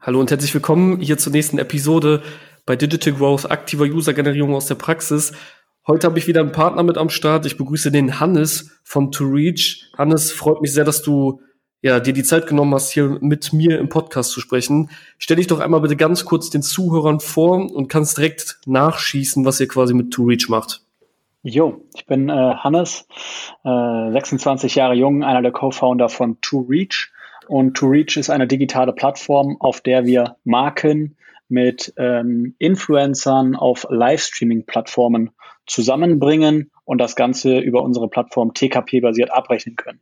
Hallo und herzlich willkommen hier zur nächsten Episode bei Digital Growth, aktiver User-Generierung aus der Praxis. Heute habe ich wieder einen Partner mit am Start. Ich begrüße den Hannes von To Reach. Hannes, freut mich sehr, dass du ja, dir die Zeit genommen hast, hier mit mir im Podcast zu sprechen. Stell dich doch einmal bitte ganz kurz den Zuhörern vor und kannst direkt nachschießen, was ihr quasi mit To Reach macht. Jo, ich bin äh, Hannes, äh, 26 Jahre jung, einer der Co-Founder von To Reach. Und To Reach ist eine digitale Plattform, auf der wir Marken mit ähm, Influencern auf Livestreaming-Plattformen zusammenbringen und das Ganze über unsere Plattform TKP-basiert abrechnen können.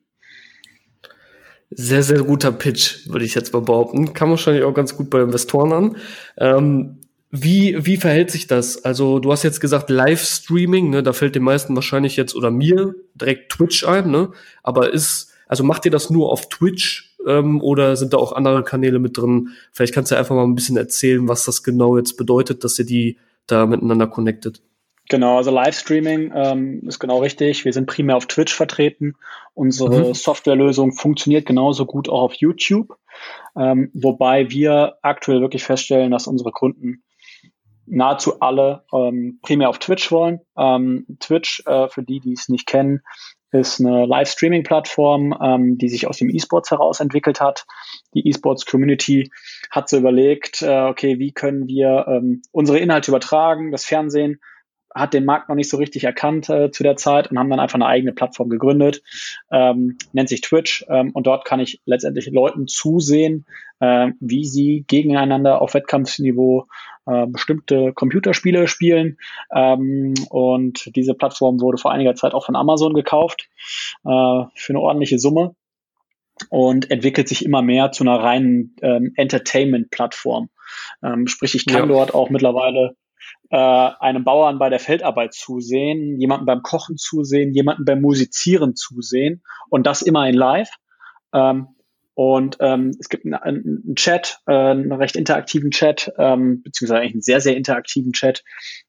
Sehr, sehr guter Pitch, würde ich jetzt mal behaupten. Kann wahrscheinlich auch ganz gut bei Investoren an. Ähm, wie, wie verhält sich das? Also, du hast jetzt gesagt Livestreaming, ne? da fällt den meisten wahrscheinlich jetzt oder mir direkt Twitch ein, ne? Aber ist, also macht ihr das nur auf Twitch ähm, oder sind da auch andere Kanäle mit drin? Vielleicht kannst du einfach mal ein bisschen erzählen, was das genau jetzt bedeutet, dass ihr die da miteinander connectet. Genau, also Livestreaming ähm, ist genau richtig. Wir sind primär auf Twitch vertreten. Unsere mhm. Softwarelösung funktioniert genauso gut auch auf YouTube, ähm, wobei wir aktuell wirklich feststellen, dass unsere Kunden nahezu alle ähm, primär auf Twitch wollen. Ähm, Twitch, äh, für die, die es nicht kennen, ist eine Live-Streaming-Plattform, ähm, die sich aus dem E-Sports heraus entwickelt hat. Die E-Sports-Community hat so überlegt, äh, okay, wie können wir ähm, unsere Inhalte übertragen, das Fernsehen hat den Markt noch nicht so richtig erkannt äh, zu der Zeit und haben dann einfach eine eigene Plattform gegründet, ähm, nennt sich Twitch ähm, und dort kann ich letztendlich Leuten zusehen, äh, wie sie gegeneinander auf Wettkampfsniveau äh, bestimmte Computerspiele spielen. Ähm, und diese Plattform wurde vor einiger Zeit auch von Amazon gekauft äh, für eine ordentliche Summe und entwickelt sich immer mehr zu einer reinen ähm, Entertainment-Plattform. Ähm, sprich, ich kann ja. dort auch mittlerweile äh, einem Bauern bei der Feldarbeit zusehen, jemanden beim Kochen zusehen, jemanden beim Musizieren zusehen und das immer in Live. Ähm, und ähm, es gibt einen, einen Chat, äh, einen recht interaktiven Chat, ähm, beziehungsweise eigentlich einen sehr, sehr interaktiven Chat,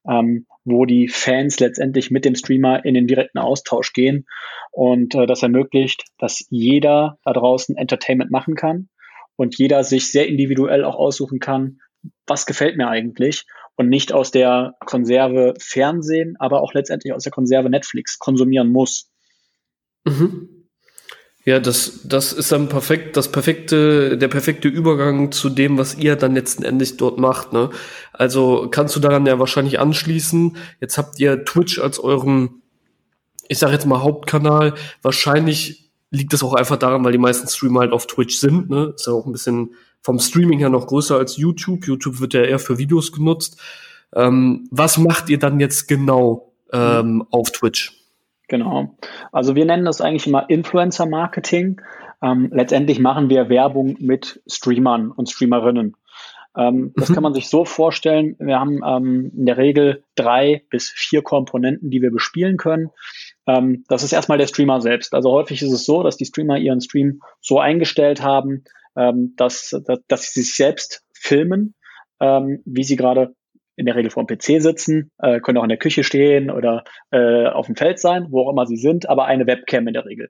ähm, wo die Fans letztendlich mit dem Streamer in den direkten Austausch gehen. Und äh, das ermöglicht, dass jeder da draußen Entertainment machen kann und jeder sich sehr individuell auch aussuchen kann, was gefällt mir eigentlich und nicht aus der Konserve Fernsehen, aber auch letztendlich aus der Konserve Netflix konsumieren muss. Mhm. Ja, das, das ist dann perfekt, das perfekte, der perfekte Übergang zu dem, was ihr dann letzten Endes dort macht. Ne? Also kannst du daran ja wahrscheinlich anschließen. Jetzt habt ihr Twitch als euren, ich sag jetzt mal Hauptkanal. Wahrscheinlich liegt es auch einfach daran, weil die meisten Streamer halt auf Twitch sind. Ne? Ist ja auch ein bisschen vom Streaming her noch größer als YouTube. YouTube wird ja eher für Videos genutzt. Ähm, was macht ihr dann jetzt genau ähm, auf Twitch? Genau. Also wir nennen das eigentlich immer Influencer-Marketing. Ähm, letztendlich machen wir Werbung mit Streamern und Streamerinnen. Ähm, das mhm. kann man sich so vorstellen. Wir haben ähm, in der Regel drei bis vier Komponenten, die wir bespielen können. Ähm, das ist erstmal der Streamer selbst. Also häufig ist es so, dass die Streamer ihren Stream so eingestellt haben, ähm, dass, dass, dass sie sich selbst filmen, ähm, wie sie gerade in der Regel vor dem PC sitzen, äh, können auch in der Küche stehen oder äh, auf dem Feld sein, wo auch immer sie sind, aber eine Webcam in der Regel.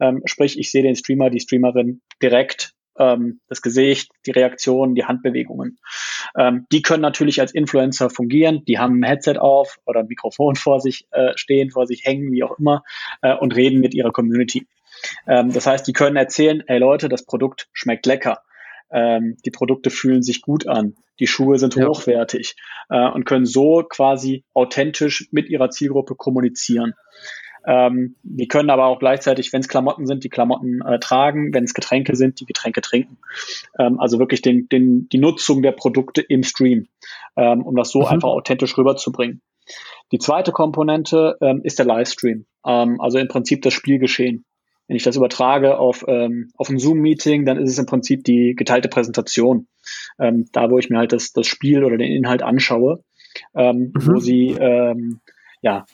Ähm, sprich, ich sehe den Streamer, die Streamerin direkt ähm, das Gesicht, die Reaktionen, die Handbewegungen. Ähm, die können natürlich als Influencer fungieren. Die haben ein Headset auf oder ein Mikrofon vor sich äh, stehen, vor sich hängen, wie auch immer, äh, und reden mit ihrer Community. Ähm, das heißt, die können erzählen, hey Leute, das Produkt schmeckt lecker. Ähm, die Produkte fühlen sich gut an, die Schuhe sind ja. hochwertig äh, und können so quasi authentisch mit ihrer Zielgruppe kommunizieren. Ähm, die können aber auch gleichzeitig, wenn es Klamotten sind, die Klamotten äh, tragen, wenn es Getränke sind, die Getränke trinken. Ähm, also wirklich den, den, die Nutzung der Produkte im Stream, ähm, um das so mhm. einfach authentisch rüberzubringen. Die zweite Komponente ähm, ist der Livestream, ähm, also im Prinzip das Spielgeschehen. Wenn ich das übertrage auf, ähm, auf ein Zoom-Meeting, dann ist es im Prinzip die geteilte Präsentation. Ähm, da, wo ich mir halt das, das Spiel oder den Inhalt anschaue, ähm, mhm. wo sie, ähm, ja,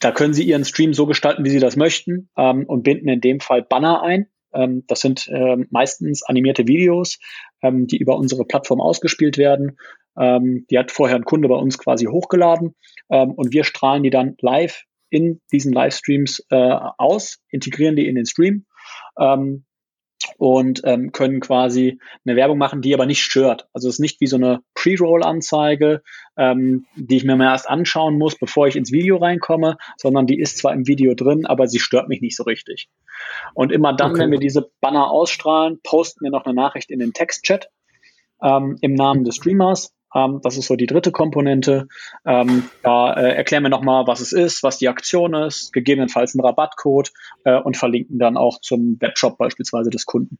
da können sie ihren Stream so gestalten, wie sie das möchten ähm, und binden in dem Fall Banner ein. Ähm, das sind ähm, meistens animierte Videos, ähm, die über unsere Plattform ausgespielt werden. Ähm, die hat vorher ein Kunde bei uns quasi hochgeladen ähm, und wir strahlen die dann live in diesen Livestreams äh, aus, integrieren die in den Stream ähm, und ähm, können quasi eine Werbung machen, die aber nicht stört. Also es ist nicht wie so eine Pre-Roll-Anzeige, ähm, die ich mir mal erst anschauen muss, bevor ich ins Video reinkomme, sondern die ist zwar im Video drin, aber sie stört mich nicht so richtig. Und immer dann, okay. wenn wir diese Banner ausstrahlen, posten wir noch eine Nachricht in den Textchat ähm, im Namen des Streamers. Ähm, das ist so die dritte Komponente. Ähm, da äh, erklären wir nochmal, was es ist, was die Aktion ist, gegebenenfalls einen Rabattcode äh, und verlinken dann auch zum Webshop beispielsweise des Kunden.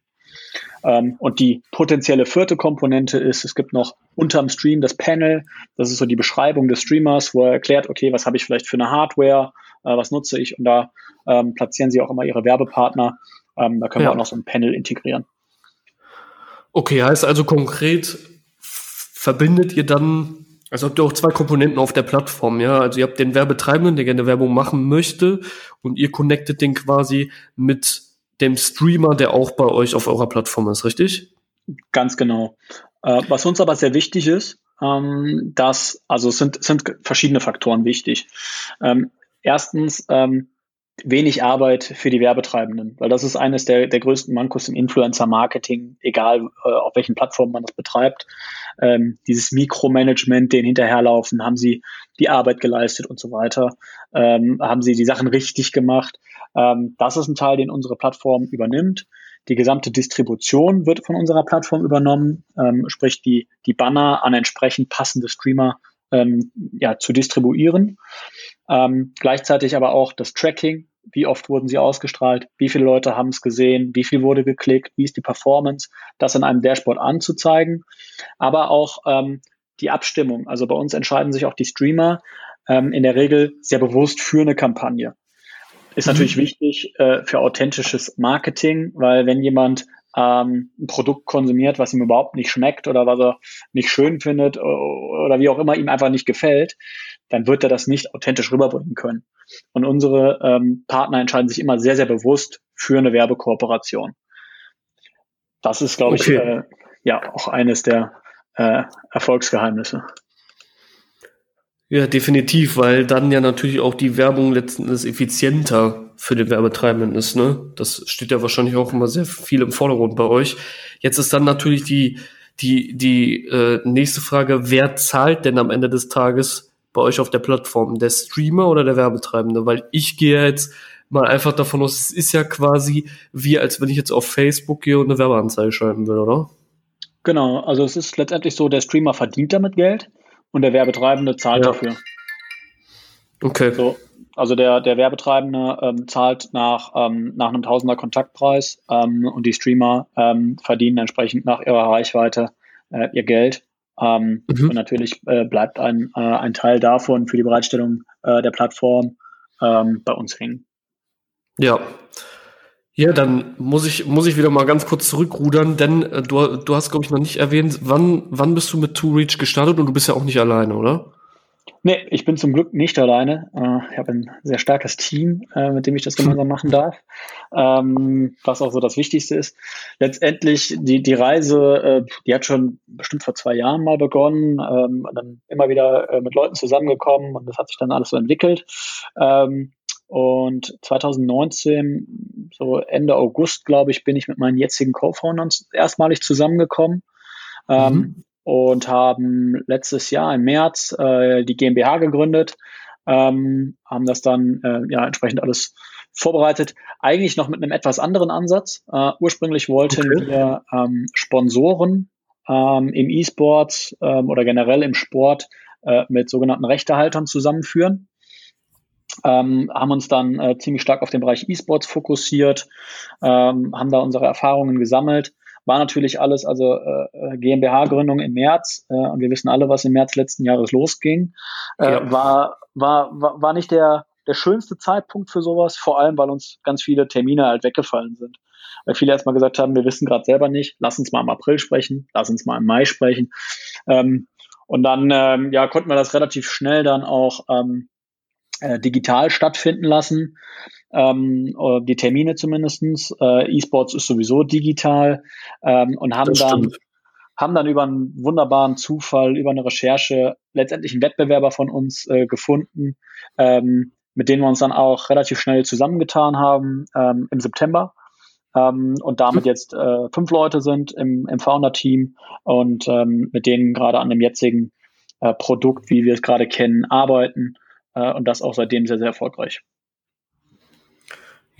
Ähm, und die potenzielle vierte Komponente ist, es gibt noch unterm Stream das Panel. Das ist so die Beschreibung des Streamers, wo er erklärt, okay, was habe ich vielleicht für eine Hardware, äh, was nutze ich und da ähm, platzieren sie auch immer ihre Werbepartner. Ähm, da können ja. wir auch noch so ein Panel integrieren. Okay, heißt also konkret, verbindet ihr dann, also habt ihr auch zwei Komponenten auf der Plattform, ja? Also ihr habt den Werbetreibenden, der gerne Werbung machen möchte und ihr connectet den quasi mit dem Streamer, der auch bei euch auf eurer Plattform ist, richtig? Ganz genau. Äh, was uns aber sehr wichtig ist, ähm, dass, also es sind, sind verschiedene Faktoren wichtig. Ähm, erstens, ähm, wenig Arbeit für die Werbetreibenden, weil das ist eines der, der größten Mankos im Influencer-Marketing, egal äh, auf welchen Plattformen man das betreibt. Ähm, dieses Mikromanagement, den hinterherlaufen, haben sie die Arbeit geleistet und so weiter, ähm, haben sie die Sachen richtig gemacht. Ähm, das ist ein Teil, den unsere Plattform übernimmt. Die gesamte Distribution wird von unserer Plattform übernommen, ähm, sprich die, die Banner an entsprechend passende Streamer ähm, ja, zu distribuieren. Ähm, gleichzeitig aber auch das Tracking, wie oft wurden sie ausgestrahlt, wie viele Leute haben es gesehen, wie viel wurde geklickt, wie ist die Performance, das in einem Dashboard anzuzeigen, aber auch ähm, die Abstimmung. Also bei uns entscheiden sich auch die Streamer ähm, in der Regel sehr bewusst für eine Kampagne. Ist mhm. natürlich wichtig äh, für authentisches Marketing, weil wenn jemand ähm, ein Produkt konsumiert, was ihm überhaupt nicht schmeckt oder was er nicht schön findet oder wie auch immer ihm einfach nicht gefällt, dann wird er das nicht authentisch rüberbringen können. Und unsere ähm, Partner entscheiden sich immer sehr, sehr bewusst für eine Werbekooperation. Das ist, glaube okay. ich, äh, ja auch eines der äh, Erfolgsgeheimnisse. Ja, definitiv, weil dann ja natürlich auch die Werbung letzten Endes effizienter für den Werbetreibenden ist, ne? Das steht ja wahrscheinlich auch immer sehr viel im Vordergrund bei euch. Jetzt ist dann natürlich die, die, die äh, nächste Frage, wer zahlt denn am Ende des Tages bei euch auf der Plattform? Der Streamer oder der Werbetreibende? Weil ich gehe jetzt mal einfach davon aus, es ist ja quasi wie, als wenn ich jetzt auf Facebook gehe und eine Werbeanzeige schreiben will, oder? Genau, also es ist letztendlich so, der Streamer verdient damit Geld und der Werbetreibende zahlt ja. dafür. Okay. So, also der, der Werbetreibende ähm, zahlt nach, ähm, nach einem Tausender Kontaktpreis ähm, und die Streamer ähm, verdienen entsprechend nach ihrer Reichweite äh, ihr Geld. Ähm, mhm. Und natürlich äh, bleibt ein, äh, ein Teil davon für die Bereitstellung äh, der Plattform ähm, bei uns hängen. Ja. Ja, dann muss ich, muss ich wieder mal ganz kurz zurückrudern, denn äh, du, du hast, glaube ich, noch nicht erwähnt, wann, wann bist du mit Two Reach gestartet und du bist ja auch nicht alleine, oder? Nee, ich bin zum Glück nicht alleine. Äh, ich habe ein sehr starkes Team, äh, mit dem ich das gemeinsam machen darf, ähm, was auch so das Wichtigste ist. Letztendlich, die, die Reise, äh, die hat schon bestimmt vor zwei Jahren mal begonnen, ähm, dann immer wieder mit Leuten zusammengekommen und das hat sich dann alles so entwickelt. Ähm, und 2019, so Ende August, glaube ich, bin ich mit meinen jetzigen Co-Foundern erstmalig zusammengekommen. Mhm und haben letztes Jahr im März äh, die GmbH gegründet, ähm, haben das dann äh, ja entsprechend alles vorbereitet. Eigentlich noch mit einem etwas anderen Ansatz. Äh, ursprünglich wollten okay. wir ähm, Sponsoren ähm, im E-Sport ähm, oder generell im Sport äh, mit sogenannten Rechtehaltern zusammenführen. Ähm, haben uns dann äh, ziemlich stark auf den Bereich E-Sports fokussiert, ähm, haben da unsere Erfahrungen gesammelt war natürlich alles, also äh, äh GmbH-Gründung im März äh, und wir wissen alle, was im März letzten Jahres losging, äh, ja. war, war, war, war nicht der, der schönste Zeitpunkt für sowas, vor allem, weil uns ganz viele Termine halt weggefallen sind. Weil viele erstmal gesagt haben, wir wissen gerade selber nicht, lass uns mal im April sprechen, lass uns mal im Mai sprechen. Ähm, und dann ähm, ja, konnten wir das relativ schnell dann auch ähm, äh, digital stattfinden lassen. Ähm, die Termine zumindestens. Äh, E-Sports ist sowieso digital. Ähm, und haben dann haben dann über einen wunderbaren Zufall, über eine Recherche letztendlich einen Wettbewerber von uns äh, gefunden, ähm, mit denen wir uns dann auch relativ schnell zusammengetan haben ähm, im September. Ähm, und damit jetzt äh, fünf Leute sind im, im Founder-Team und ähm, mit denen gerade an dem jetzigen äh, Produkt, wie wir es gerade kennen, arbeiten. äh, und das auch seitdem sehr, sehr erfolgreich.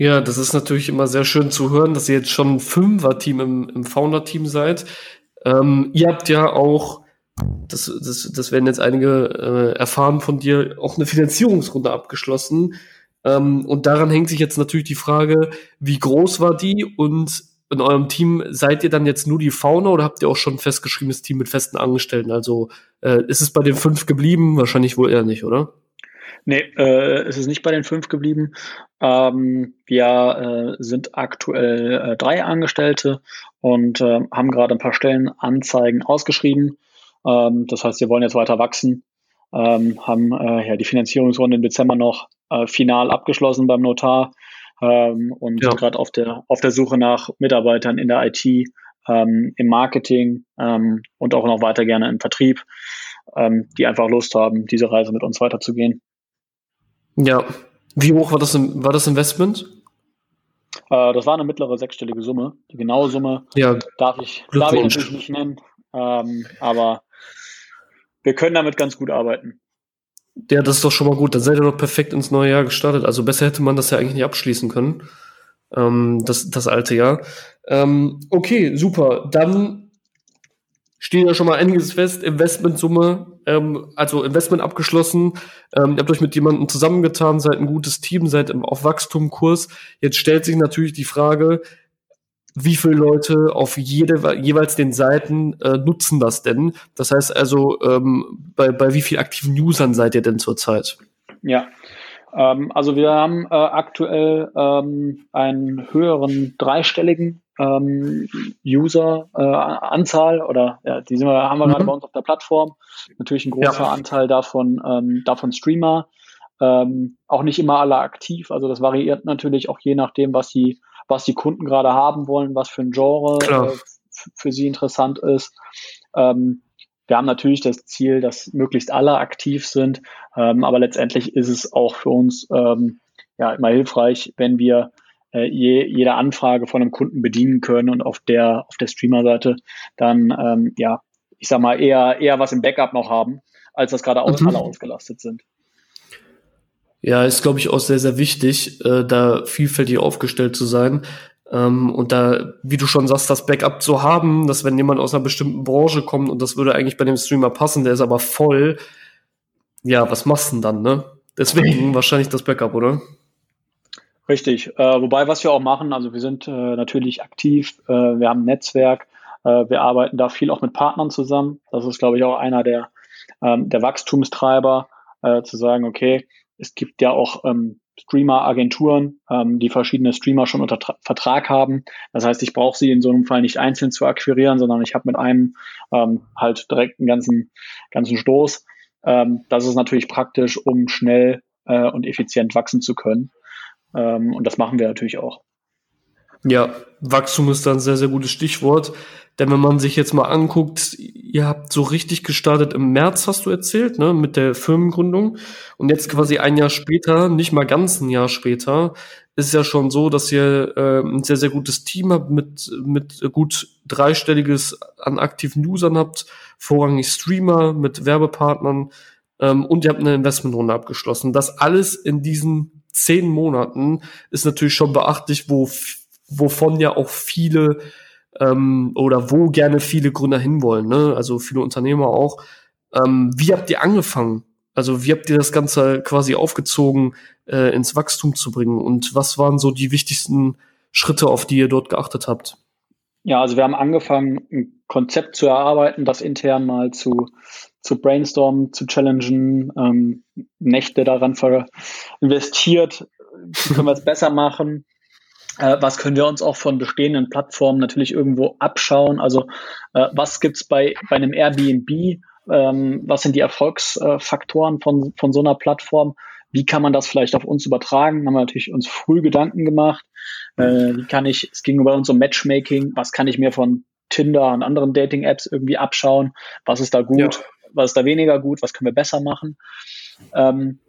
Ja, das ist natürlich immer sehr schön zu hören, dass ihr jetzt schon ein Fünfer-Team im, im Founder-Team seid. Ähm, ihr habt ja auch, das, das, das werden jetzt einige äh, erfahren von dir, auch eine Finanzierungsrunde abgeschlossen. Ähm, und daran hängt sich jetzt natürlich die Frage, wie groß war die und in eurem Team seid ihr dann jetzt nur die Fauna oder habt ihr auch schon ein festgeschriebenes Team mit festen Angestellten? Also äh, ist es bei den fünf geblieben? Wahrscheinlich wohl eher nicht, oder? Nee, äh, es ist nicht bei den fünf geblieben. Ähm, wir äh, sind aktuell äh, drei Angestellte und äh, haben gerade ein paar Stellenanzeigen ausgeschrieben. Ähm, das heißt, wir wollen jetzt weiter wachsen. Ähm, haben äh, ja die Finanzierungsrunde im Dezember noch äh, final abgeschlossen beim Notar ähm, und ja. gerade auf der auf der Suche nach Mitarbeitern in der IT, ähm, im Marketing ähm, und auch noch weiter gerne im Vertrieb, ähm, die einfach Lust haben, diese Reise mit uns weiterzugehen. Ja. Wie hoch war das, war das Investment? Äh, das war eine mittlere sechsstellige Summe. Die genaue Summe ja. darf, ich, darf ich natürlich nicht nennen. Ähm, aber wir können damit ganz gut arbeiten. Ja, das ist doch schon mal gut. Dann seid ihr doch perfekt ins neue Jahr gestartet. Also besser hätte man das ja eigentlich nicht abschließen können. Ähm, das, das alte Jahr. Ähm, okay, super. Dann steht ja schon mal einiges fest. Investmentsumme, ähm, also Investment abgeschlossen. Ähm, ihr habt euch mit jemandem zusammengetan, seid ein gutes Team, seid auf Wachstumkurs. Jetzt stellt sich natürlich die Frage, wie viele Leute auf jede, jeweils den Seiten äh, nutzen das denn? Das heißt also, ähm, bei, bei wie vielen aktiven Usern seid ihr denn zurzeit? Ja, ähm, also wir haben äh, aktuell ähm, einen höheren dreistelligen ähm, User-Anzahl äh, oder ja, die sind wir, haben wir mhm. gerade bei uns auf der Plattform. Natürlich ein großer ja. Anteil davon, ähm, davon Streamer. Ähm, auch nicht immer alle aktiv, also das variiert natürlich auch je nachdem, was die, was die Kunden gerade haben wollen, was für ein Genre äh, für sie interessant ist. Ähm, wir haben natürlich das Ziel, dass möglichst alle aktiv sind, ähm, aber letztendlich ist es auch für uns ähm, ja immer hilfreich, wenn wir äh, je, jede Anfrage von einem Kunden bedienen können und auf der auf der Streamer-Seite dann ähm, ja ich sag mal eher eher was im Backup noch haben, als dass gerade mhm. alle ausgelastet sind. Ja, ist glaube ich auch sehr sehr wichtig, äh, da vielfältig aufgestellt zu sein. Ähm, und da, wie du schon sagst, das Backup zu haben, dass wenn jemand aus einer bestimmten Branche kommt und das würde eigentlich bei dem Streamer passen, der ist aber voll, ja, was machst du denn dann, ne? Deswegen wahrscheinlich das Backup, oder? Richtig. Äh, wobei, was wir auch machen, also wir sind äh, natürlich aktiv, äh, wir haben ein Netzwerk, äh, wir arbeiten da viel auch mit Partnern zusammen. Das ist, glaube ich, auch einer der, ähm, der Wachstumstreiber, äh, zu sagen, okay, es gibt ja auch ähm, Streamer-Agenturen, ähm, die verschiedene Streamer schon unter Tra Vertrag haben. Das heißt, ich brauche sie in so einem Fall nicht einzeln zu akquirieren, sondern ich habe mit einem ähm, halt direkt einen ganzen, ganzen Stoß. Ähm, das ist natürlich praktisch, um schnell äh, und effizient wachsen zu können. Ähm, und das machen wir natürlich auch. Ja, Wachstum ist da ein sehr, sehr gutes Stichwort. Denn wenn man sich jetzt mal anguckt, ihr habt so richtig gestartet im März, hast du erzählt, ne, mit der Firmengründung. Und jetzt quasi ein Jahr später, nicht mal ganz ein Jahr später, ist ja schon so, dass ihr äh, ein sehr, sehr gutes Team habt, mit, mit gut dreistelliges an aktiven Usern habt, vorrangig Streamer mit Werbepartnern ähm, und ihr habt eine Investmentrunde abgeschlossen. Das alles in diesen zehn Monaten ist natürlich schon beachtlich, wo, wovon ja auch viele ähm, oder wo gerne viele Gründer hinwollen, ne? also viele Unternehmer auch. Ähm, wie habt ihr angefangen? Also wie habt ihr das Ganze quasi aufgezogen, äh, ins Wachstum zu bringen? Und was waren so die wichtigsten Schritte, auf die ihr dort geachtet habt? Ja, also wir haben angefangen, ein Konzept zu erarbeiten, das intern mal zu, zu brainstormen, zu challengen, ähm, Nächte daran investiert, wie können wir es besser machen, äh, was können wir uns auch von bestehenden Plattformen natürlich irgendwo abschauen, also äh, was gibt's bei, bei einem Airbnb, ähm, was sind die Erfolgsfaktoren von, von so einer Plattform, wie kann man das vielleicht auf uns übertragen, haben wir natürlich uns früh Gedanken gemacht, äh, wie kann ich, es ging bei uns um Matchmaking, was kann ich mir von Tinder und anderen Dating-Apps irgendwie abschauen, was ist da gut, ja. Was ist da weniger gut, was können wir besser machen. Ähm,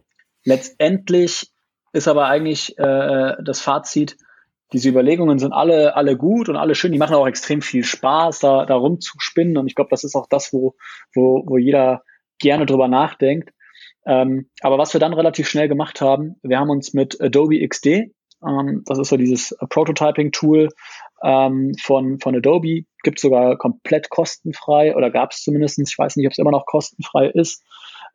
letztendlich ist aber eigentlich äh, das Fazit, diese Überlegungen sind alle, alle gut und alle schön. Die machen auch extrem viel Spaß, da, da rumzuspinnen. Und ich glaube, das ist auch das, wo, wo, wo jeder gerne drüber nachdenkt. Ähm, aber was wir dann relativ schnell gemacht haben, wir haben uns mit Adobe XD, ähm, das ist so dieses Prototyping-Tool ähm, von, von Adobe, gibt sogar komplett kostenfrei oder gab es zumindest, ich weiß nicht, ob es immer noch kostenfrei ist,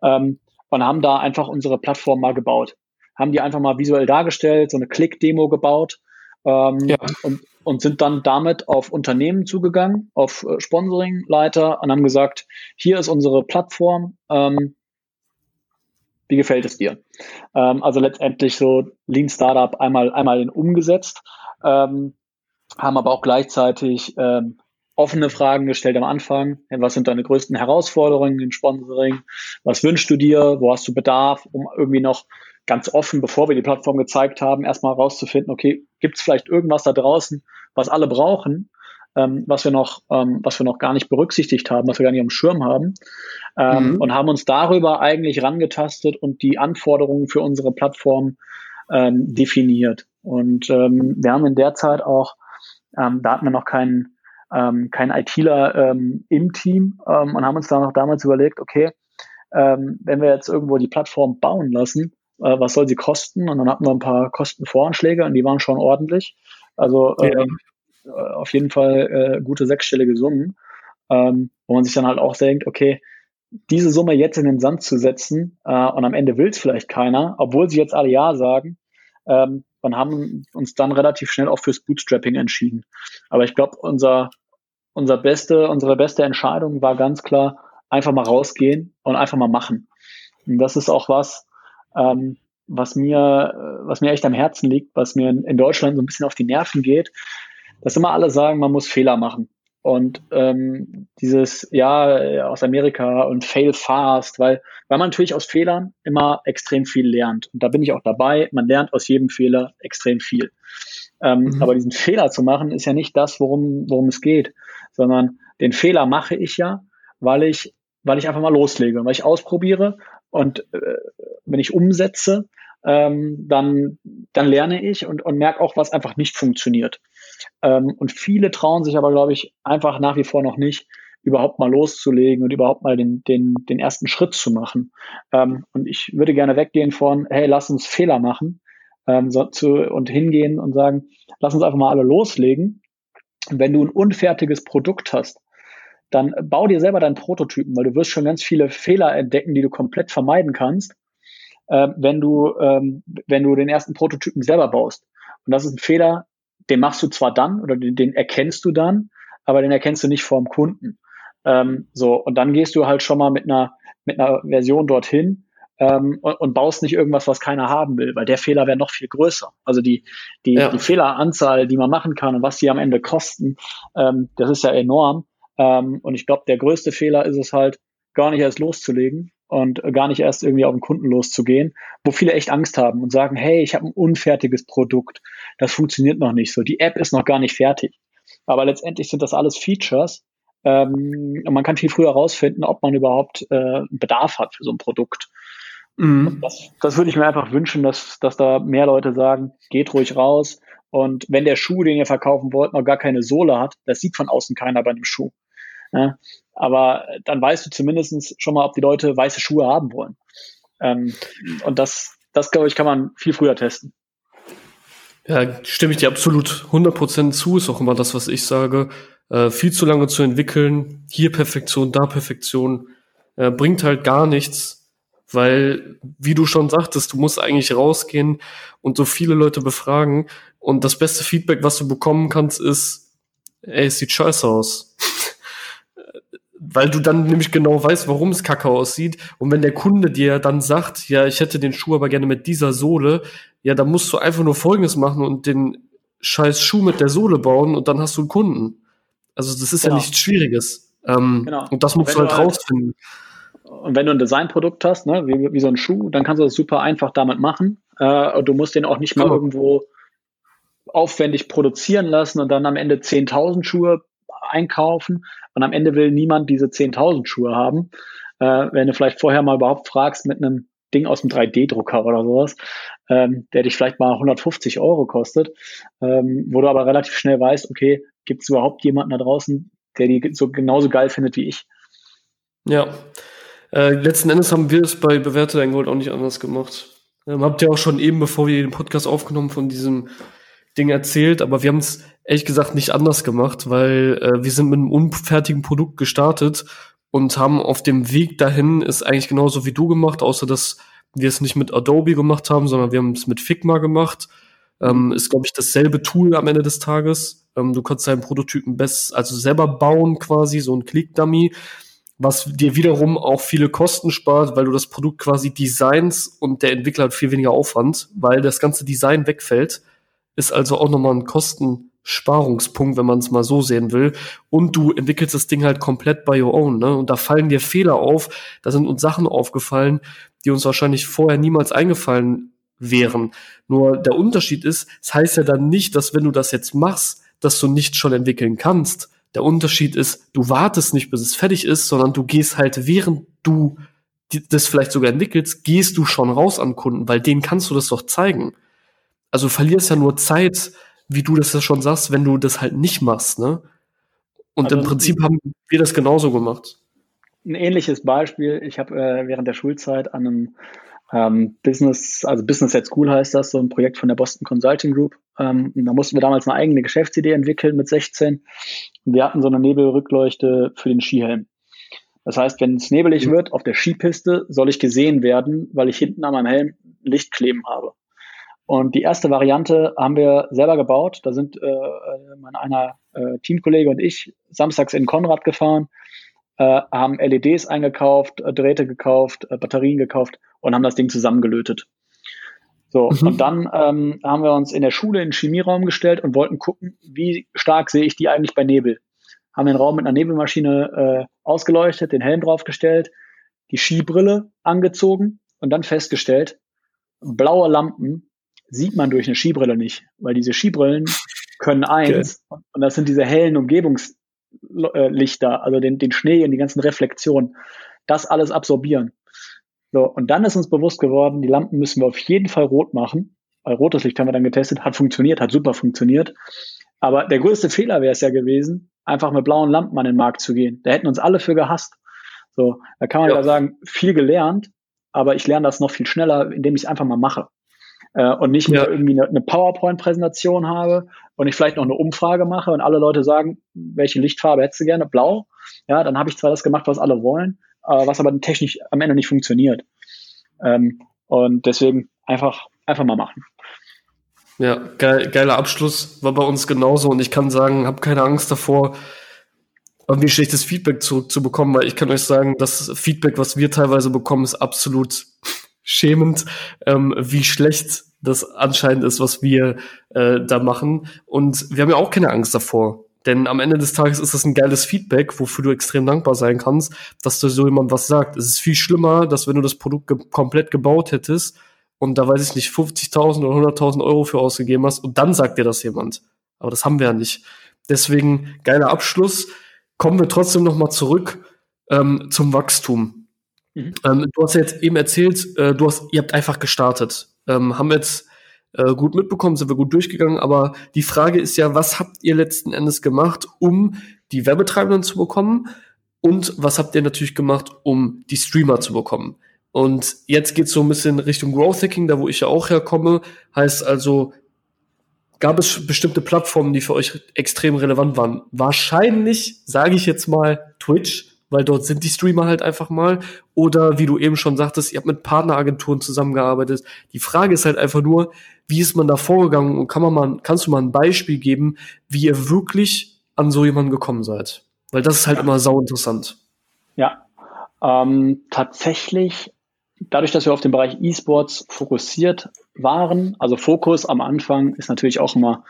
ähm, und haben da einfach unsere Plattform mal gebaut. Haben die einfach mal visuell dargestellt, so eine Click-Demo gebaut ähm, ja. und, und sind dann damit auf Unternehmen zugegangen, auf äh, Sponsoringleiter und haben gesagt, hier ist unsere Plattform, ähm, wie gefällt es dir? Ähm, also letztendlich so Lean Startup einmal, einmal in umgesetzt, ähm, haben aber auch gleichzeitig ähm, offene Fragen gestellt am Anfang. Was sind deine größten Herausforderungen im Sponsoring? Was wünschst du dir? Wo hast du Bedarf? Um irgendwie noch ganz offen, bevor wir die Plattform gezeigt haben, erstmal rauszufinden, okay, gibt es vielleicht irgendwas da draußen, was alle brauchen, ähm, was wir noch, ähm, was wir noch gar nicht berücksichtigt haben, was wir gar nicht am Schirm haben, ähm, mhm. und haben uns darüber eigentlich rangetastet und die Anforderungen für unsere Plattform ähm, definiert. Und ähm, wir haben in der Zeit auch, ähm, da hatten wir noch keinen ähm, kein ITler ähm, im Team ähm, und haben uns da noch damals überlegt, okay, ähm, wenn wir jetzt irgendwo die Plattform bauen lassen, äh, was soll sie kosten? Und dann hatten wir ein paar Kostenvoranschläge und die waren schon ordentlich. Also ja. äh, auf jeden Fall äh, gute sechsstellige Summen, ähm, wo man sich dann halt auch denkt, okay, diese Summe jetzt in den Sand zu setzen äh, und am Ende will es vielleicht keiner, obwohl sie jetzt alle Ja sagen, ähm, und haben uns dann relativ schnell auch fürs Bootstrapping entschieden. Aber ich glaube, unser, unser beste, unsere beste Entscheidung war ganz klar, einfach mal rausgehen und einfach mal machen. Und das ist auch was, ähm, was mir, was mir echt am Herzen liegt, was mir in Deutschland so ein bisschen auf die Nerven geht, dass immer alle sagen, man muss Fehler machen. Und ähm, dieses ja aus Amerika und fail fast, weil, weil man natürlich aus Fehlern immer extrem viel lernt. Und da bin ich auch dabei. Man lernt aus jedem Fehler extrem viel. Ähm, mhm. Aber diesen Fehler zu machen, ist ja nicht das, worum, worum es geht, sondern den Fehler mache ich ja, weil ich, weil ich einfach mal loslege, weil ich ausprobiere und äh, wenn ich umsetze, ähm, dann, dann lerne ich und, und merke auch, was einfach nicht funktioniert. Ähm, und viele trauen sich aber, glaube ich, einfach nach wie vor noch nicht, überhaupt mal loszulegen und überhaupt mal den, den, den ersten Schritt zu machen. Ähm, und ich würde gerne weggehen von, hey, lass uns Fehler machen ähm, so, zu, und hingehen und sagen, lass uns einfach mal alle loslegen. wenn du ein unfertiges Produkt hast, dann bau dir selber deinen Prototypen, weil du wirst schon ganz viele Fehler entdecken, die du komplett vermeiden kannst, äh, wenn du ähm, wenn du den ersten Prototypen selber baust. Und das ist ein Fehler, den machst du zwar dann oder den, den erkennst du dann, aber den erkennst du nicht vor dem Kunden. Ähm, so und dann gehst du halt schon mal mit einer mit einer Version dorthin ähm, und, und, baust nicht irgendwas, was keiner haben will, weil der Fehler wäre noch viel größer. Also die, die, ja. die Fehleranzahl, die man machen kann und was die am Ende kosten, ähm, das ist ja enorm. Ähm, und ich glaube, der größte Fehler ist es halt, gar nicht erst loszulegen und gar nicht erst irgendwie auf den Kunden loszugehen, wo viele echt Angst haben und sagen, hey, ich habe ein unfertiges Produkt, das funktioniert noch nicht so, die App ist noch gar nicht fertig. Aber letztendlich sind das alles Features ähm, und man kann viel früher herausfinden, ob man überhaupt äh, Bedarf hat für so ein Produkt. Mhm. Das, das würde ich mir einfach wünschen, dass, dass da mehr Leute sagen, geht ruhig raus. Und wenn der Schuh, den ihr verkaufen wollt, noch gar keine Sohle hat, das sieht von außen keiner bei dem Schuh. Ja, aber dann weißt du zumindest schon mal, ob die Leute weiße Schuhe haben wollen. Ähm, und das, das glaube ich, kann man viel früher testen. Ja, stimme ich dir absolut 100% zu, ist auch immer das, was ich sage. Äh, viel zu lange zu entwickeln, hier Perfektion, da Perfektion, äh, bringt halt gar nichts, weil, wie du schon sagtest, du musst eigentlich rausgehen und so viele Leute befragen und das beste Feedback, was du bekommen kannst, ist, ey, es sieht scheiße aus weil du dann nämlich genau weißt, warum es kacke aussieht. Und wenn der Kunde dir dann sagt, ja, ich hätte den Schuh aber gerne mit dieser Sohle, ja, dann musst du einfach nur Folgendes machen und den scheiß Schuh mit der Sohle bauen und dann hast du einen Kunden. Also das ist genau. ja nichts Schwieriges. Ähm, genau. Und das musst du halt, halt rausfinden. Und wenn du ein Designprodukt hast, ne, wie, wie so ein Schuh, dann kannst du das super einfach damit machen. Äh, und du musst den auch nicht mal genau. irgendwo aufwendig produzieren lassen und dann am Ende 10.000 Schuhe einkaufen und am Ende will niemand diese 10.000 Schuhe haben. Äh, wenn du vielleicht vorher mal überhaupt fragst mit einem Ding aus dem 3D-Drucker oder sowas, ähm, der dich vielleicht mal 150 Euro kostet, ähm, wo du aber relativ schnell weißt, okay, gibt es überhaupt jemanden da draußen, der die so genauso geil findet wie ich? Ja. Äh, letzten Endes haben wir es bei Bewertet ein Gold auch nicht anders gemacht. Ähm, habt ihr auch schon eben, bevor wir den Podcast aufgenommen, von diesem Ding erzählt, aber wir haben es ehrlich gesagt nicht anders gemacht, weil äh, wir sind mit einem unfertigen Produkt gestartet und haben auf dem Weg dahin ist eigentlich genauso wie du gemacht, außer dass wir es nicht mit Adobe gemacht haben, sondern wir haben es mit Figma gemacht. Ähm, ist, glaube ich, dasselbe Tool am Ende des Tages. Ähm, du kannst deinen Prototypen best, also selber bauen quasi, so ein Click-Dummy, was dir wiederum auch viele Kosten spart, weil du das Produkt quasi designs und der Entwickler hat viel weniger Aufwand, weil das ganze Design wegfällt. Ist also auch nochmal ein Kosten, Sparungspunkt, wenn man es mal so sehen will. Und du entwickelst das Ding halt komplett by your own, ne? Und da fallen dir Fehler auf, da sind uns Sachen aufgefallen, die uns wahrscheinlich vorher niemals eingefallen wären. Nur der Unterschied ist, es das heißt ja dann nicht, dass wenn du das jetzt machst, dass du nicht schon entwickeln kannst. Der Unterschied ist, du wartest nicht, bis es fertig ist, sondern du gehst halt, während du das vielleicht sogar entwickelst, gehst du schon raus an Kunden, weil denen kannst du das doch zeigen. Also verlierst ja nur Zeit, wie du das ja schon sagst, wenn du das halt nicht machst, ne? Und also, im Prinzip haben wir das genauso gemacht. Ein ähnliches Beispiel. Ich habe äh, während der Schulzeit an einem ähm, Business, also Business at School heißt das, so ein Projekt von der Boston Consulting Group. Ähm, da mussten wir damals eine eigene Geschäftsidee entwickeln mit 16. Und wir hatten so eine Nebelrückleuchte für den Skihelm. Das heißt, wenn es nebelig mhm. wird auf der Skipiste, soll ich gesehen werden, weil ich hinten an meinem Helm Licht kleben habe. Und die erste Variante haben wir selber gebaut. Da sind äh, äh, mein einer äh, Teamkollege und ich samstags in Konrad gefahren, äh, haben LEDs eingekauft, äh, Drähte gekauft, äh, Batterien gekauft und haben das Ding zusammengelötet. So, mhm. und dann ähm, haben wir uns in der Schule in den Chemieraum gestellt und wollten gucken, wie stark sehe ich die eigentlich bei Nebel. Haben den Raum mit einer Nebelmaschine äh, ausgeleuchtet, den Helm draufgestellt, die Skibrille angezogen und dann festgestellt, blaue Lampen sieht man durch eine Skibrille nicht, weil diese Skibrillen können eins okay. und das sind diese hellen Umgebungslichter, also den, den Schnee und die ganzen Reflexionen, das alles absorbieren. So, und dann ist uns bewusst geworden, die Lampen müssen wir auf jeden Fall rot machen, weil rotes Licht haben wir dann getestet, hat funktioniert, hat super funktioniert. Aber der größte Fehler wäre es ja gewesen, einfach mit blauen Lampen an den Markt zu gehen. Da hätten uns alle für gehasst. So, da kann man ja, ja sagen, viel gelernt, aber ich lerne das noch viel schneller, indem ich es einfach mal mache äh, und nicht mehr irgendwie eine, eine PowerPoint-Präsentation habe und ich vielleicht noch eine Umfrage mache und alle Leute sagen, welche Lichtfarbe hättest du gerne? Blau. Ja, dann habe ich zwar das gemacht, was alle wollen, äh, was aber technisch am Ende nicht funktioniert. Ähm, und deswegen einfach, einfach mal machen. Ja, geil, geiler Abschluss war bei uns genauso und ich kann sagen, habe keine Angst davor, irgendwie schlechtes Feedback zurückzubekommen, weil ich kann euch sagen, das Feedback, was wir teilweise bekommen, ist absolut schämend, ähm, wie schlecht das anscheinend ist, was wir äh, da machen. Und wir haben ja auch keine Angst davor. Denn am Ende des Tages ist das ein geiles Feedback, wofür du extrem dankbar sein kannst, dass du so jemand was sagt. Es ist viel schlimmer, dass wenn du das Produkt ge komplett gebaut hättest und da weiß ich nicht, 50.000 oder 100.000 Euro für ausgegeben hast und dann sagt dir das jemand. Aber das haben wir ja nicht. Deswegen geiler Abschluss. Kommen wir trotzdem noch mal zurück ähm, zum Wachstum. Mhm. Ähm, du hast ja jetzt eben erzählt, äh, du hast, ihr habt einfach gestartet. Ähm, haben wir jetzt äh, gut mitbekommen, sind wir gut durchgegangen, aber die Frage ist ja, was habt ihr letzten Endes gemacht, um die Werbetreibenden zu bekommen? Und was habt ihr natürlich gemacht, um die Streamer zu bekommen? Und jetzt geht's so ein bisschen Richtung Growth Hacking, da wo ich ja auch herkomme. Heißt also, gab es bestimmte Plattformen, die für euch extrem relevant waren? Wahrscheinlich, sage ich jetzt mal, Twitch, weil dort sind die Streamer halt einfach mal. Oder wie du eben schon sagtest, ihr habt mit Partneragenturen zusammengearbeitet. Die Frage ist halt einfach nur, wie ist man da vorgegangen und kann man mal, kannst du mal ein Beispiel geben, wie ihr wirklich an so jemanden gekommen seid? Weil das ist halt ja. immer sau interessant. Ja, ähm, tatsächlich, dadurch, dass wir auf den Bereich E-Sports fokussiert waren, also Fokus am Anfang ist natürlich auch immer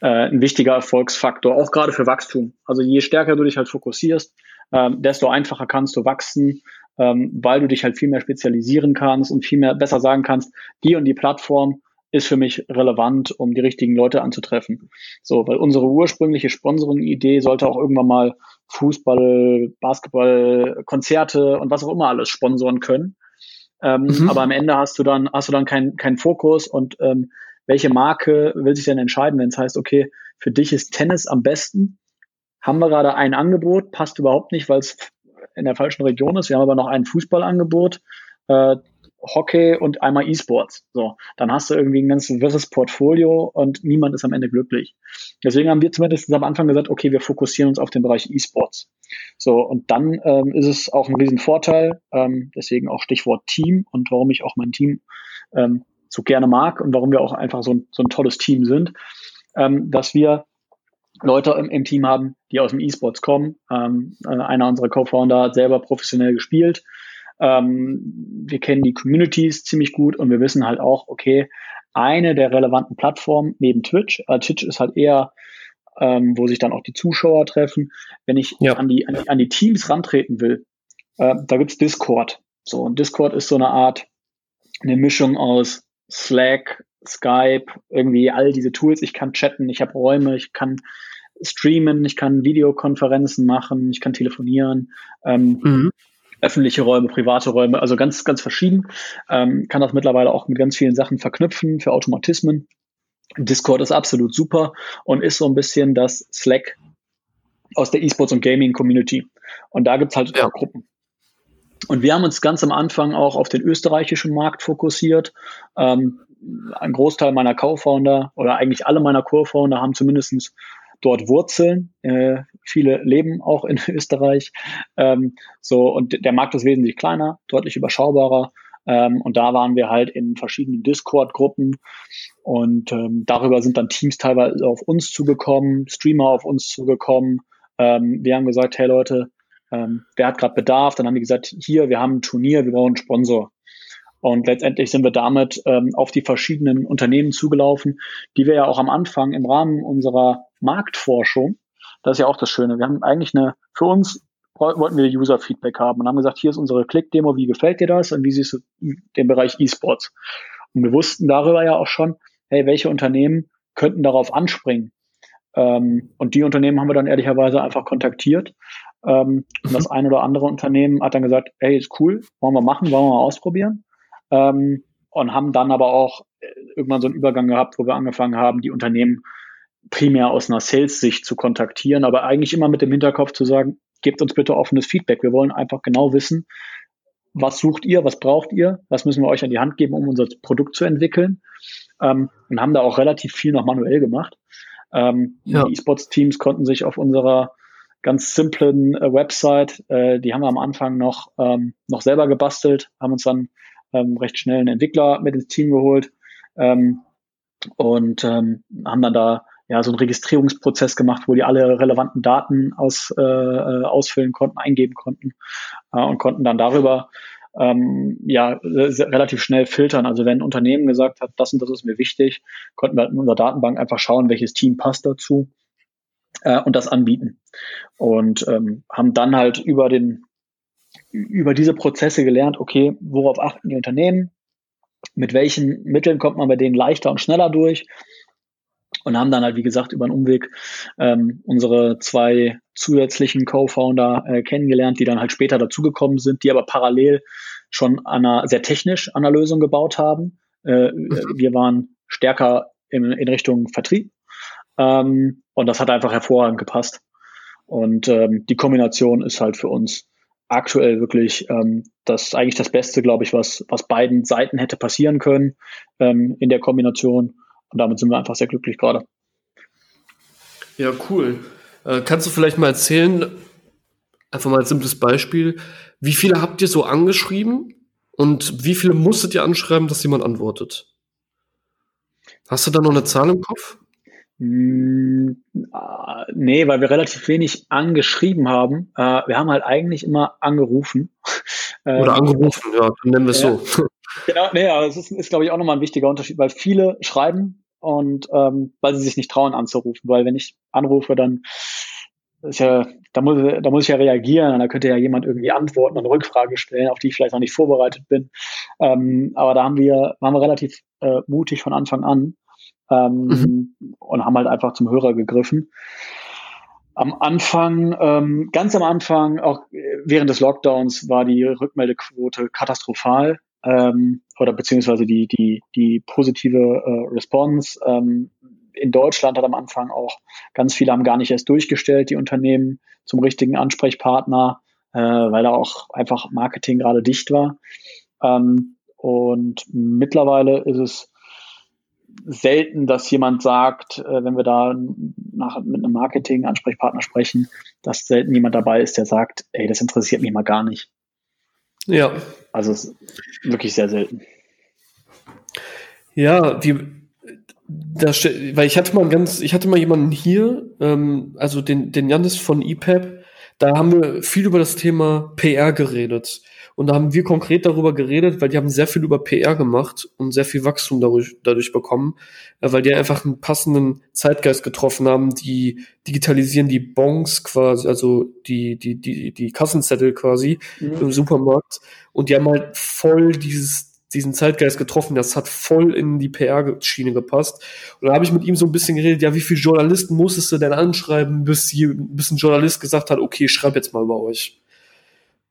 äh, ein wichtiger Erfolgsfaktor, auch gerade für Wachstum. Also je stärker du dich halt fokussierst, ähm, desto einfacher kannst du wachsen, ähm, weil du dich halt viel mehr spezialisieren kannst und viel mehr besser sagen kannst, die und die Plattform ist für mich relevant, um die richtigen Leute anzutreffen. So, weil unsere ursprüngliche Sponsoring-Idee sollte auch irgendwann mal Fußball, Basketball, Konzerte und was auch immer alles sponsoren können. Ähm, mhm. Aber am Ende hast du dann, hast du dann keinen keinen Fokus und ähm, welche Marke will sich denn entscheiden, wenn es heißt, okay, für dich ist Tennis am besten? Haben wir gerade ein Angebot, passt überhaupt nicht, weil es in der falschen Region ist. Wir haben aber noch ein Fußballangebot. Äh, Hockey und einmal E-Sports. So, dann hast du irgendwie ein ganzes wirres Portfolio und niemand ist am Ende glücklich. Deswegen haben wir zumindest am Anfang gesagt, okay, wir fokussieren uns auf den Bereich E-Sports. So, und dann ähm, ist es auch ein Riesenvorteil, ähm, deswegen auch Stichwort Team und warum ich auch mein Team ähm, so gerne mag und warum wir auch einfach so ein, so ein tolles Team sind, ähm, dass wir Leute im, im Team haben, die aus dem E-Sports kommen. Ähm, äh, einer unserer Co-Founder hat selber professionell gespielt ähm, wir kennen die Communities ziemlich gut und wir wissen halt auch, okay, eine der relevanten Plattformen neben Twitch, äh, Twitch ist halt eher, ähm, wo sich dann auch die Zuschauer treffen. Wenn ich ja. an, die, an, die, an die Teams rantreten will, äh, da gibt's Discord. So, und Discord ist so eine Art, eine Mischung aus Slack, Skype, irgendwie all diese Tools. Ich kann chatten, ich habe Räume, ich kann streamen, ich kann Videokonferenzen machen, ich kann telefonieren. Ähm, mhm öffentliche Räume, private Räume, also ganz, ganz verschieden. Ähm, kann das mittlerweile auch mit ganz vielen Sachen verknüpfen für Automatismen. Discord ist absolut super und ist so ein bisschen das Slack aus der E-Sports und Gaming Community. Und da gibt's halt ja. Gruppen. Und wir haben uns ganz am Anfang auch auf den österreichischen Markt fokussiert. Ähm, ein Großteil meiner Co-Founder oder eigentlich alle meiner Co-Founder haben zumindestens dort Wurzeln. Äh, viele leben auch in Österreich. Ähm, so, und der Markt ist wesentlich kleiner, deutlich überschaubarer. Ähm, und da waren wir halt in verschiedenen Discord-Gruppen und ähm, darüber sind dann Teams teilweise auf uns zugekommen, Streamer auf uns zugekommen. Ähm, wir haben gesagt, hey Leute, ähm, wer hat gerade Bedarf? Dann haben die gesagt, hier, wir haben ein Turnier, wir brauchen einen Sponsor. Und letztendlich sind wir damit ähm, auf die verschiedenen Unternehmen zugelaufen, die wir ja auch am Anfang im Rahmen unserer Marktforschung, das ist ja auch das Schöne, wir haben eigentlich eine, für uns wollten wir User-Feedback haben und haben gesagt, hier ist unsere Click-Demo, wie gefällt dir das und wie siehst du den Bereich E-Sports? Und wir wussten darüber ja auch schon, hey, welche Unternehmen könnten darauf anspringen? Ähm, und die Unternehmen haben wir dann ehrlicherweise einfach kontaktiert. Ähm, und das mhm. ein oder andere Unternehmen hat dann gesagt, hey, ist cool, wollen wir machen, wollen wir mal ausprobieren ähm, und haben dann aber auch äh, irgendwann so einen Übergang gehabt, wo wir angefangen haben, die Unternehmen primär aus einer Sales-Sicht zu kontaktieren, aber eigentlich immer mit dem Hinterkopf zu sagen, gebt uns bitte offenes Feedback. Wir wollen einfach genau wissen, was sucht ihr, was braucht ihr, was müssen wir euch an die Hand geben, um unser Produkt zu entwickeln. Ähm, und haben da auch relativ viel noch manuell gemacht. Ähm, ja. Die E-Sports-Teams konnten sich auf unserer ganz simplen äh, Website, äh, die haben wir am Anfang noch, ähm, noch selber gebastelt, haben uns dann ähm, recht schnell einen Entwickler mit ins Team geholt ähm, und ähm, haben dann da ja so einen Registrierungsprozess gemacht, wo die alle relevanten Daten aus, äh, äh ausfüllen konnten, eingeben konnten äh, und konnten dann darüber ähm, ja relativ schnell filtern. Also wenn ein Unternehmen gesagt hat, das und das ist mir wichtig, konnten wir halt in unserer Datenbank einfach schauen, welches Team passt dazu äh, und das anbieten. Und ähm, haben dann halt über den über diese Prozesse gelernt, okay, worauf achten die Unternehmen, mit welchen Mitteln kommt man bei denen leichter und schneller durch und haben dann halt, wie gesagt, über einen Umweg ähm, unsere zwei zusätzlichen Co-Founder äh, kennengelernt, die dann halt später dazugekommen sind, die aber parallel schon an einer, sehr technisch an der Lösung gebaut haben. Äh, mhm. Wir waren stärker in, in Richtung Vertrieb ähm, und das hat einfach hervorragend gepasst. Und ähm, die Kombination ist halt für uns aktuell wirklich ähm, das eigentlich das Beste, glaube ich, was, was beiden Seiten hätte passieren können ähm, in der Kombination. Und damit sind wir einfach sehr glücklich gerade. Ja, cool. Äh, kannst du vielleicht mal erzählen, einfach mal ein simples Beispiel, wie viele habt ihr so angeschrieben und wie viele musstet ihr anschreiben, dass jemand antwortet? Hast du da noch eine Zahl im Kopf? Mm, äh, nee, weil wir relativ wenig angeschrieben haben. Äh, wir haben halt eigentlich immer angerufen. Oder ähm, angerufen, ja, nennen wir es ja. so. Genau, nee, aber es ist, ist glaube ich, auch nochmal ein wichtiger Unterschied, weil viele schreiben und ähm, weil sie sich nicht trauen anzurufen, weil wenn ich anrufe, dann ist ja, da muss, da muss ich ja reagieren und da könnte ja jemand irgendwie antworten und Rückfrage stellen, auf die ich vielleicht noch nicht vorbereitet bin. Ähm, aber da haben wir, waren wir relativ äh, mutig von Anfang an ähm, mhm. und haben halt einfach zum Hörer gegriffen. Am Anfang, ähm, ganz am Anfang, auch während des Lockdowns, war die Rückmeldequote katastrophal. ähm, oder beziehungsweise die, die, die positive äh, Response. Ähm, in Deutschland hat am Anfang auch ganz viele haben gar nicht erst durchgestellt, die Unternehmen zum richtigen Ansprechpartner, äh, weil da auch einfach Marketing gerade dicht war. Ähm, und mittlerweile ist es selten, dass jemand sagt, äh, wenn wir da nach, mit einem Marketing-Ansprechpartner sprechen, dass selten jemand dabei ist, der sagt, ey, das interessiert mich mal gar nicht. Ja. Also es wirklich sehr selten. Ja, wie, da, weil ich hatte mal ganz, ich hatte mal jemanden hier, ähm, also den, den Janis von EPAP, da haben wir viel über das Thema PR geredet. Und da haben wir konkret darüber geredet, weil die haben sehr viel über PR gemacht und sehr viel Wachstum dadurch, dadurch bekommen, äh, weil die einfach einen passenden Zeitgeist getroffen haben, die digitalisieren die Bons quasi, also die, die, die, die Kassenzettel quasi mhm. im Supermarkt und die haben halt voll dieses diesen Zeitgeist getroffen. Das hat voll in die PR-Schiene gepasst. Und da habe ich mit ihm so ein bisschen geredet, ja, wie viele Journalisten musstest du denn anschreiben, bis, hier, bis ein Journalist gesagt hat, okay, schreib jetzt mal bei euch.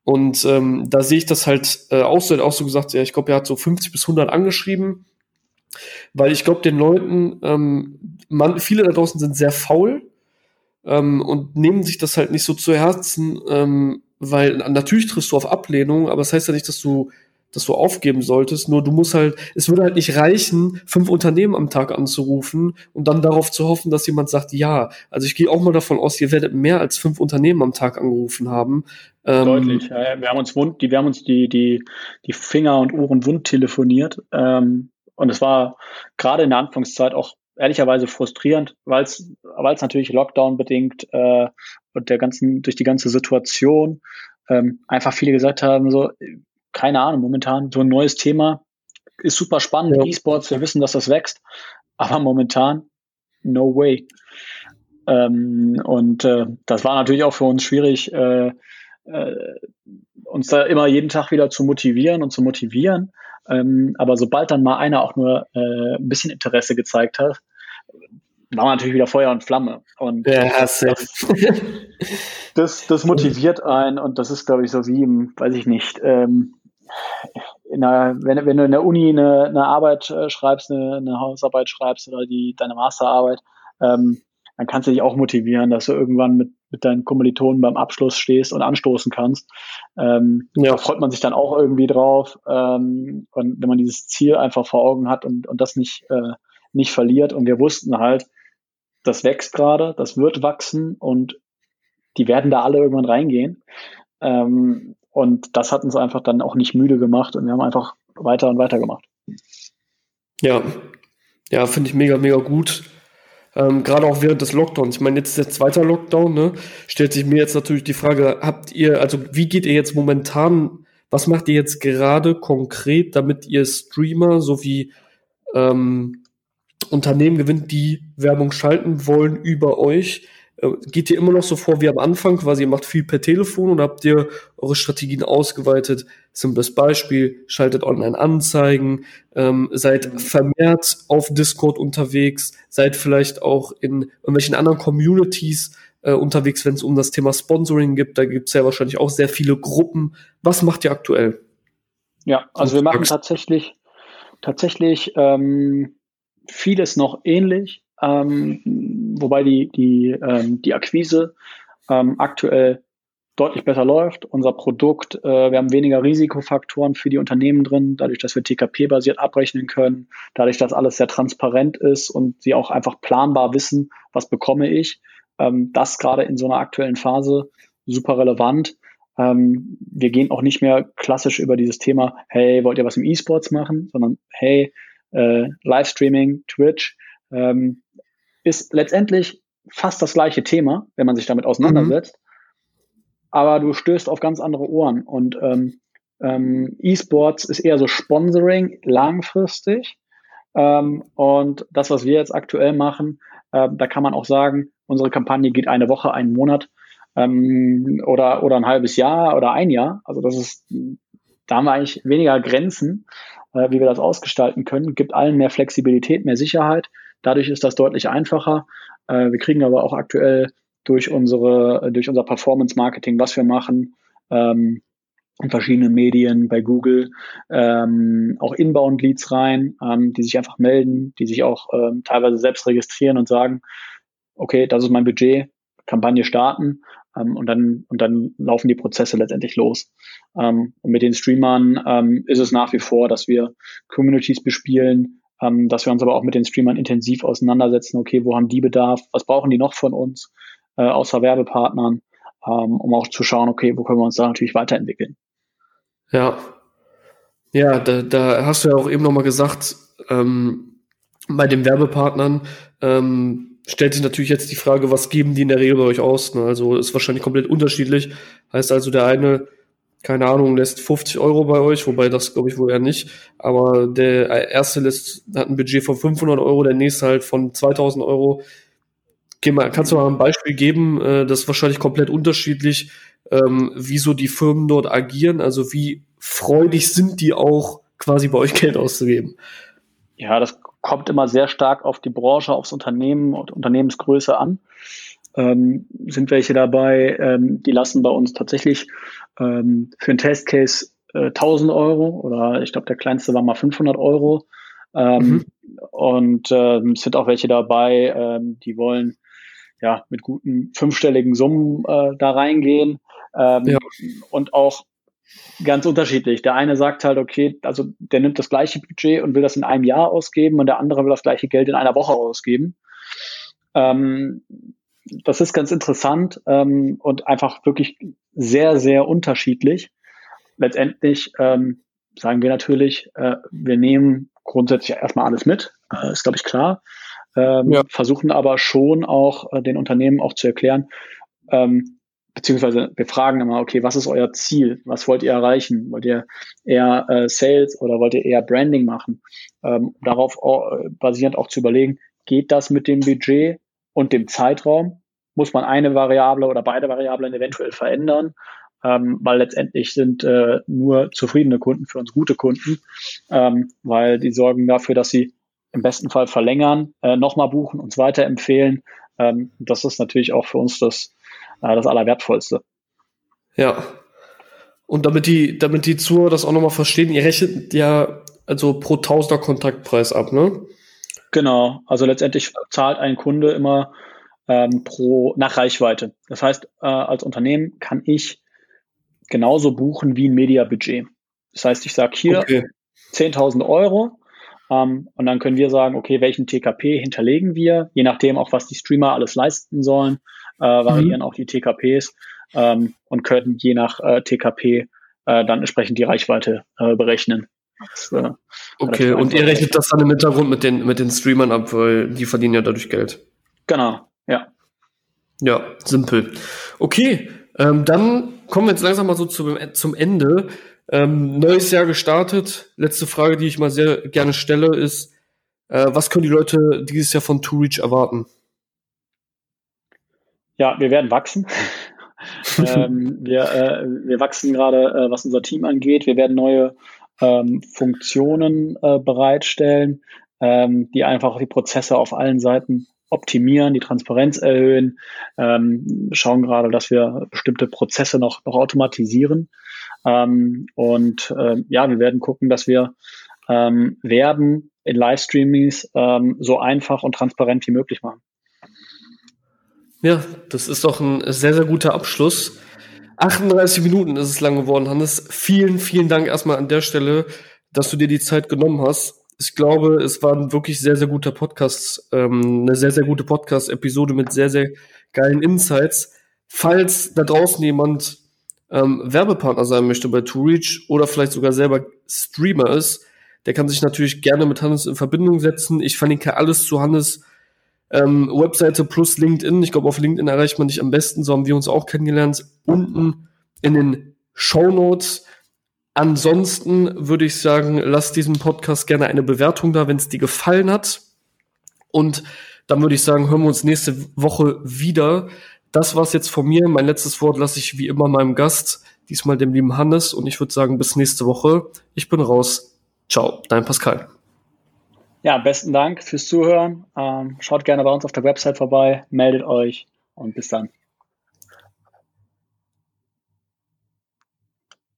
Und ähm, da sehe ich das halt äh, auch so, auch so gesagt, ja, ich glaube, er hat so 50 bis 100 angeschrieben, weil ich glaube, den Leuten, ähm, man, viele da draußen sind sehr faul ähm, und nehmen sich das halt nicht so zu Herzen, ähm, weil natürlich triffst du auf Ablehnung, aber das heißt ja nicht, dass du dass du aufgeben solltest. Nur du musst halt, es würde halt nicht reichen, fünf Unternehmen am Tag anzurufen und dann darauf zu hoffen, dass jemand sagt, ja. Also ich gehe auch mal davon aus, ihr werdet mehr als fünf Unternehmen am Tag angerufen haben. Ähm, Deutlich. Ja, wir haben uns wund, die, wir haben uns die, die, die Finger und Ohren wund telefoniert. Ähm, und es war gerade in der Anfangszeit auch ehrlicherweise frustrierend, weil es weil es natürlich Lockdown bedingt äh, und der ganzen durch die ganze Situation ähm, einfach viele gesagt haben so keine Ahnung, momentan so ein neues Thema. Ist super spannend, ja. E-Sports, wir wissen, dass das wächst, aber momentan no way. Ähm, und äh, das war natürlich auch für uns schwierig, äh, äh, uns da immer jeden Tag wieder zu motivieren und zu motivieren. Ähm, aber sobald dann mal einer auch nur äh, ein bisschen Interesse gezeigt hat, war man natürlich wieder Feuer und Flamme. Und ja, das, das, das, motiviert einen und das ist, glaube ich, so wie im, weiß ich nicht, ähm, einer, wenn, wenn du in der Uni eine, eine Arbeit äh, schreibst, eine, eine, Hausarbeit schreibst oder die, deine Masterarbeit, ähm, dann kannst du dich auch motivieren, dass du irgendwann mit, mit deinen Kommilitonen beim Abschluss stehst und anstoßen kannst. Ähm, ja. Da freut man sich dann auch irgendwie drauf. Ähm, und wenn man dieses Ziel einfach vor Augen hat und, und das nicht, äh, nicht verliert. Und wir wussten halt, das wächst gerade, das wird wachsen und die werden da alle irgendwann reingehen. Ähm, und das hat uns einfach dann auch nicht müde gemacht und wir haben einfach weiter und weiter gemacht. Ja, ja, finde ich mega, mega gut. Ähm, Gerade auch während des Lockdowns. Ich meine, jetzt ist der zweite Lockdown, ne? Stellt sich mir jetzt natürlich die Frage, habt ihr, also wie geht ihr jetzt momentan, was macht ihr jetzt gerade konkret, damit ihr Streamer sowie ähm, Unternehmen gewinnt, die Werbung schalten wollen über euch? Äh, geht ihr immer noch so vor wie am Anfang, quasi ihr macht viel per Telefon und habt ihr eure Strategien ausgeweitet? Simples Beispiel, schaltet Online-Anzeigen, ähm, seid mhm. vermehrt auf Discord unterwegs, seid vielleicht auch in irgendwelchen anderen Communities äh, unterwegs, wenn es um das Thema Sponsoring gibt. Da gibt es ja wahrscheinlich auch sehr viele Gruppen. Was macht ihr aktuell? Ja, also wir machen tatsächlich, tatsächlich ähm, vieles noch ähnlich ähm, wobei die, die, ähm, die Akquise ähm, aktuell deutlich besser läuft. Unser Produkt, äh, wir haben weniger Risikofaktoren für die Unternehmen drin, dadurch, dass wir TKP-basiert abrechnen können, dadurch, dass alles sehr transparent ist und sie auch einfach planbar wissen, was bekomme ich. Ähm, das gerade in so einer aktuellen Phase super relevant. Ähm, wir gehen auch nicht mehr klassisch über dieses Thema, hey, wollt ihr was im E-Sports machen, sondern hey, äh, Livestreaming, Twitch, ähm, ist letztendlich fast das gleiche Thema, wenn man sich damit auseinandersetzt. Mhm. Aber du stößt auf ganz andere Ohren. Und ähm, ähm, E-Sports ist eher so Sponsoring langfristig. Ähm, und das, was wir jetzt aktuell machen, äh, da kann man auch sagen, unsere Kampagne geht eine Woche, einen Monat ähm, oder, oder ein halbes Jahr oder ein Jahr. Also das ist, da haben wir eigentlich weniger Grenzen, äh, wie wir das ausgestalten können. Gibt allen mehr Flexibilität, mehr Sicherheit. Dadurch ist das deutlich einfacher. Äh, wir kriegen aber auch aktuell durch unsere, durch unser Performance Marketing, was wir machen, ähm, in verschiedenen Medien, bei Google, ähm, auch Inbound-Leads rein, ähm, die sich einfach melden, die sich auch ähm, teilweise selbst registrieren und sagen, okay, das ist mein Budget, Kampagne starten ähm, und dann und dann laufen die Prozesse letztendlich los. Ähm, und mit den Streamern ähm, ist es nach wie vor, dass wir Communities bespielen, ähm, dass wir uns aber auch mit den Streamern intensiv auseinandersetzen. Okay, wo haben die Bedarf? Was brauchen die noch von uns äh, außer Werbepartnern? Ähm, um auch zu schauen, okay, wo können wir uns da natürlich weiterentwickeln. Ja. Ja, da, da hast du ja auch eben nochmal gesagt, ähm, bei den Werbepartnern ähm, stellt sich natürlich jetzt die Frage, was geben die in der Regel bei euch aus? Ne? Also ist wahrscheinlich komplett unterschiedlich. Heißt also, der eine, keine Ahnung, lässt 50 Euro bei euch, wobei das glaube ich wohl eher nicht. Aber der erste lässt, hat ein Budget von 500 Euro, der nächste halt von 2000 Euro. Okay, mal, kannst du mal ein Beispiel geben? Äh, das ist wahrscheinlich komplett unterschiedlich ähm, wie so die Firmen dort agieren? Also wie freudig sind die auch, quasi bei euch Geld auszugeben? Ja, das kommt immer sehr stark auf die Branche, aufs Unternehmen und Unternehmensgröße an. Ähm, sind welche dabei, ähm, die lassen bei uns tatsächlich ähm, für einen Testcase äh, 1000 Euro oder ich glaube, der kleinste war mal 500 Euro. Ähm, mhm. Und ähm, es sind auch welche dabei, ähm, die wollen ja mit guten fünfstelligen Summen äh, da reingehen. Ähm, ja. Und auch ganz unterschiedlich. Der eine sagt halt, okay, also der nimmt das gleiche Budget und will das in einem Jahr ausgeben und der andere will das gleiche Geld in einer Woche ausgeben. Ähm, das ist ganz interessant ähm, und einfach wirklich sehr, sehr unterschiedlich. Letztendlich ähm, sagen wir natürlich, äh, wir nehmen grundsätzlich erstmal alles mit, äh, ist glaube ich klar. Ähm, ja. Versuchen aber schon auch äh, den Unternehmen auch zu erklären, ähm, beziehungsweise wir fragen immer, okay, was ist euer Ziel? Was wollt ihr erreichen? Wollt ihr eher äh, Sales oder wollt ihr eher Branding machen? Ähm, darauf basierend auch zu überlegen, geht das mit dem Budget und dem Zeitraum? Muss man eine Variable oder beide Variablen eventuell verändern? Ähm, weil letztendlich sind äh, nur zufriedene Kunden für uns gute Kunden, ähm, weil die sorgen dafür, dass sie im besten Fall verlängern, äh, nochmal buchen, uns weiterempfehlen. Ähm, das ist natürlich auch für uns das äh, das Allerwertvollste. Ja. Und damit die, damit die Zuhörer das auch nochmal verstehen, ihr rechnet ja also pro Tausender Kontaktpreis ab, ne? Genau. Also letztendlich zahlt ein Kunde immer ähm, pro nach Reichweite. Das heißt, äh, als Unternehmen kann ich genauso buchen wie ein Mediabudget. Das heißt, ich sage hier okay. 10.000 Euro ähm, und dann können wir sagen, okay, welchen TKP hinterlegen wir, je nachdem auch, was die Streamer alles leisten sollen äh, variieren mhm. auch die TKPs ähm, und können je nach äh, TKP äh, dann entsprechend die Reichweite äh, berechnen. Das, äh, okay, und ihr rechnet das dann im Hintergrund mit den, mit den Streamern ab, weil die verdienen ja dadurch Geld. Genau, ja. Ja, simpel. Okay, ähm, dann kommen wir jetzt langsam mal so zum, zum Ende. Ähm, neues Jahr gestartet. Letzte Frage, die ich mal sehr gerne stelle, ist, äh, was können die Leute dieses Jahr von Two Reach erwarten? Ja, wir werden wachsen. ähm, wir, äh, wir wachsen gerade, äh, was unser Team angeht. Wir werden neue ähm, Funktionen äh, bereitstellen, ähm, die einfach die Prozesse auf allen Seiten optimieren, die Transparenz erhöhen, ähm, schauen gerade, dass wir bestimmte Prozesse noch, noch automatisieren. Ähm, und äh, ja, wir werden gucken, dass wir ähm, Werben in Livestreamings ähm, so einfach und transparent wie möglich machen. Ja, das ist doch ein sehr, sehr guter Abschluss. 38 Minuten ist es lang geworden, Hannes. Vielen, vielen Dank erstmal an der Stelle, dass du dir die Zeit genommen hast. Ich glaube, es war ein wirklich sehr, sehr guter Podcast, ähm, eine sehr, sehr gute Podcast-Episode mit sehr, sehr geilen Insights. Falls da draußen jemand ähm, Werbepartner sein möchte bei ToReach oder vielleicht sogar selber Streamer ist, der kann sich natürlich gerne mit Hannes in Verbindung setzen. Ich verlinke alles zu Hannes ähm, Webseite plus LinkedIn. Ich glaube, auf LinkedIn erreicht man dich am besten. So haben wir uns auch kennengelernt. Unten in den Show Notes. Ansonsten würde ich sagen, lass diesem Podcast gerne eine Bewertung da, wenn es dir gefallen hat. Und dann würde ich sagen, hören wir uns nächste Woche wieder. Das war's jetzt von mir. Mein letztes Wort lasse ich wie immer meinem Gast, diesmal dem lieben Hannes. Und ich würde sagen, bis nächste Woche. Ich bin raus. Ciao, dein Pascal. Ja, besten Dank fürs Zuhören. Ähm, schaut gerne bei uns auf der Website vorbei, meldet euch und bis dann.